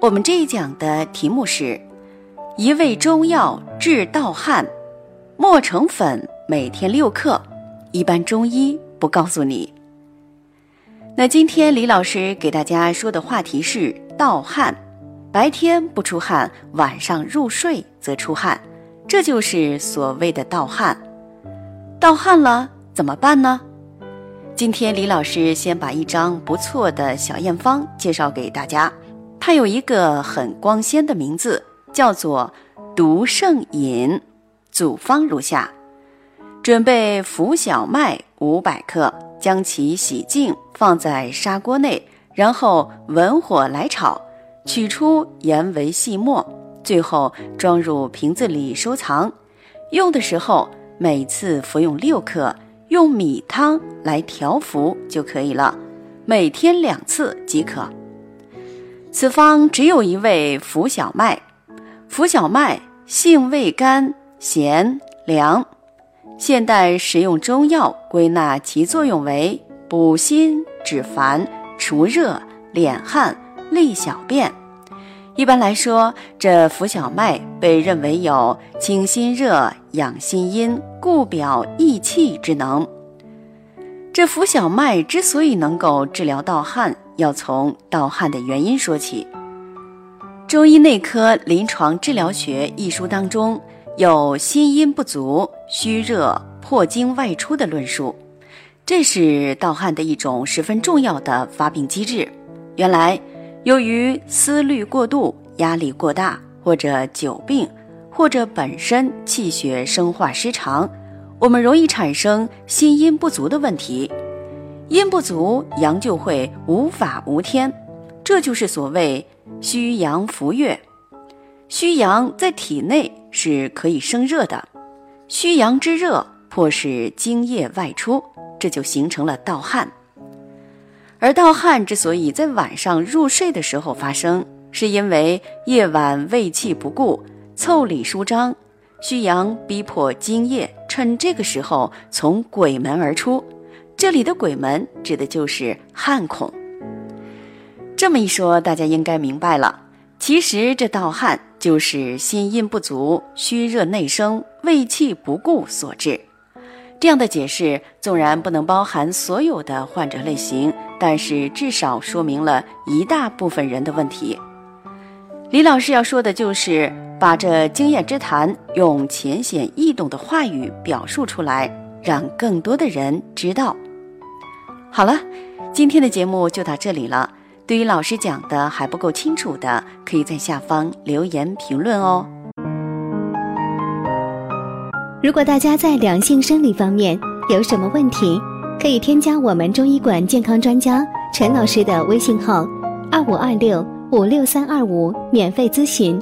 我们这一讲的题目是：一味中药治盗汗，磨成粉，每天六克。一般中医不告诉你。那今天李老师给大家说的话题是盗汗，白天不出汗，晚上入睡则出汗，这就是所谓的盗汗。盗汗了怎么办呢？今天李老师先把一张不错的小验方介绍给大家。它有一个很光鲜的名字，叫做独胜饮。组方如下：准备浮小麦五百克，将其洗净，放在砂锅内，然后文火来炒，取出研为细末，最后装入瓶子里收藏。用的时候每次服用六克，用米汤来调服就可以了，每天两次即可。此方只有一味浮小麦，浮小麦性味甘咸凉，现代食用中药归纳其作用为补心止烦、除热敛汗、利小便。一般来说，这浮小麦被认为有清心热、养心阴、固表益气之能。这浮小麦之所以能够治疗盗汗，要从盗汗的原因说起。中医内科临床治疗学一书当中有心阴不足、虚热破经外出的论述，这是盗汗的一种十分重要的发病机制。原来，由于思虑过度、压力过大，或者久病，或者本身气血生化失常，我们容易产生心阴不足的问题。阴不足，阳就会无法无天，这就是所谓虚阳浮月。虚阳在体内是可以生热的，虚阳之热迫使精液外出，这就形成了盗汗。而盗汗之所以在晚上入睡的时候发生，是因为夜晚胃气不顾，腠理舒张，虚阳逼迫精液趁这个时候从鬼门而出。这里的鬼门指的就是汗孔。这么一说，大家应该明白了。其实这盗汗就是心阴不足、虚热内生、胃气不固所致。这样的解释纵然不能包含所有的患者类型，但是至少说明了一大部分人的问题。李老师要说的就是把这经验之谈用浅显易懂的话语表述出来，让更多的人知道。好了，今天的节目就到这里了。对于老师讲的还不够清楚的，可以在下方留言评论哦。如果大家在两性生理方面有什么问题，可以添加我们中医馆健康专家陈老师的微信号：二五二六五六三二五，免费咨询。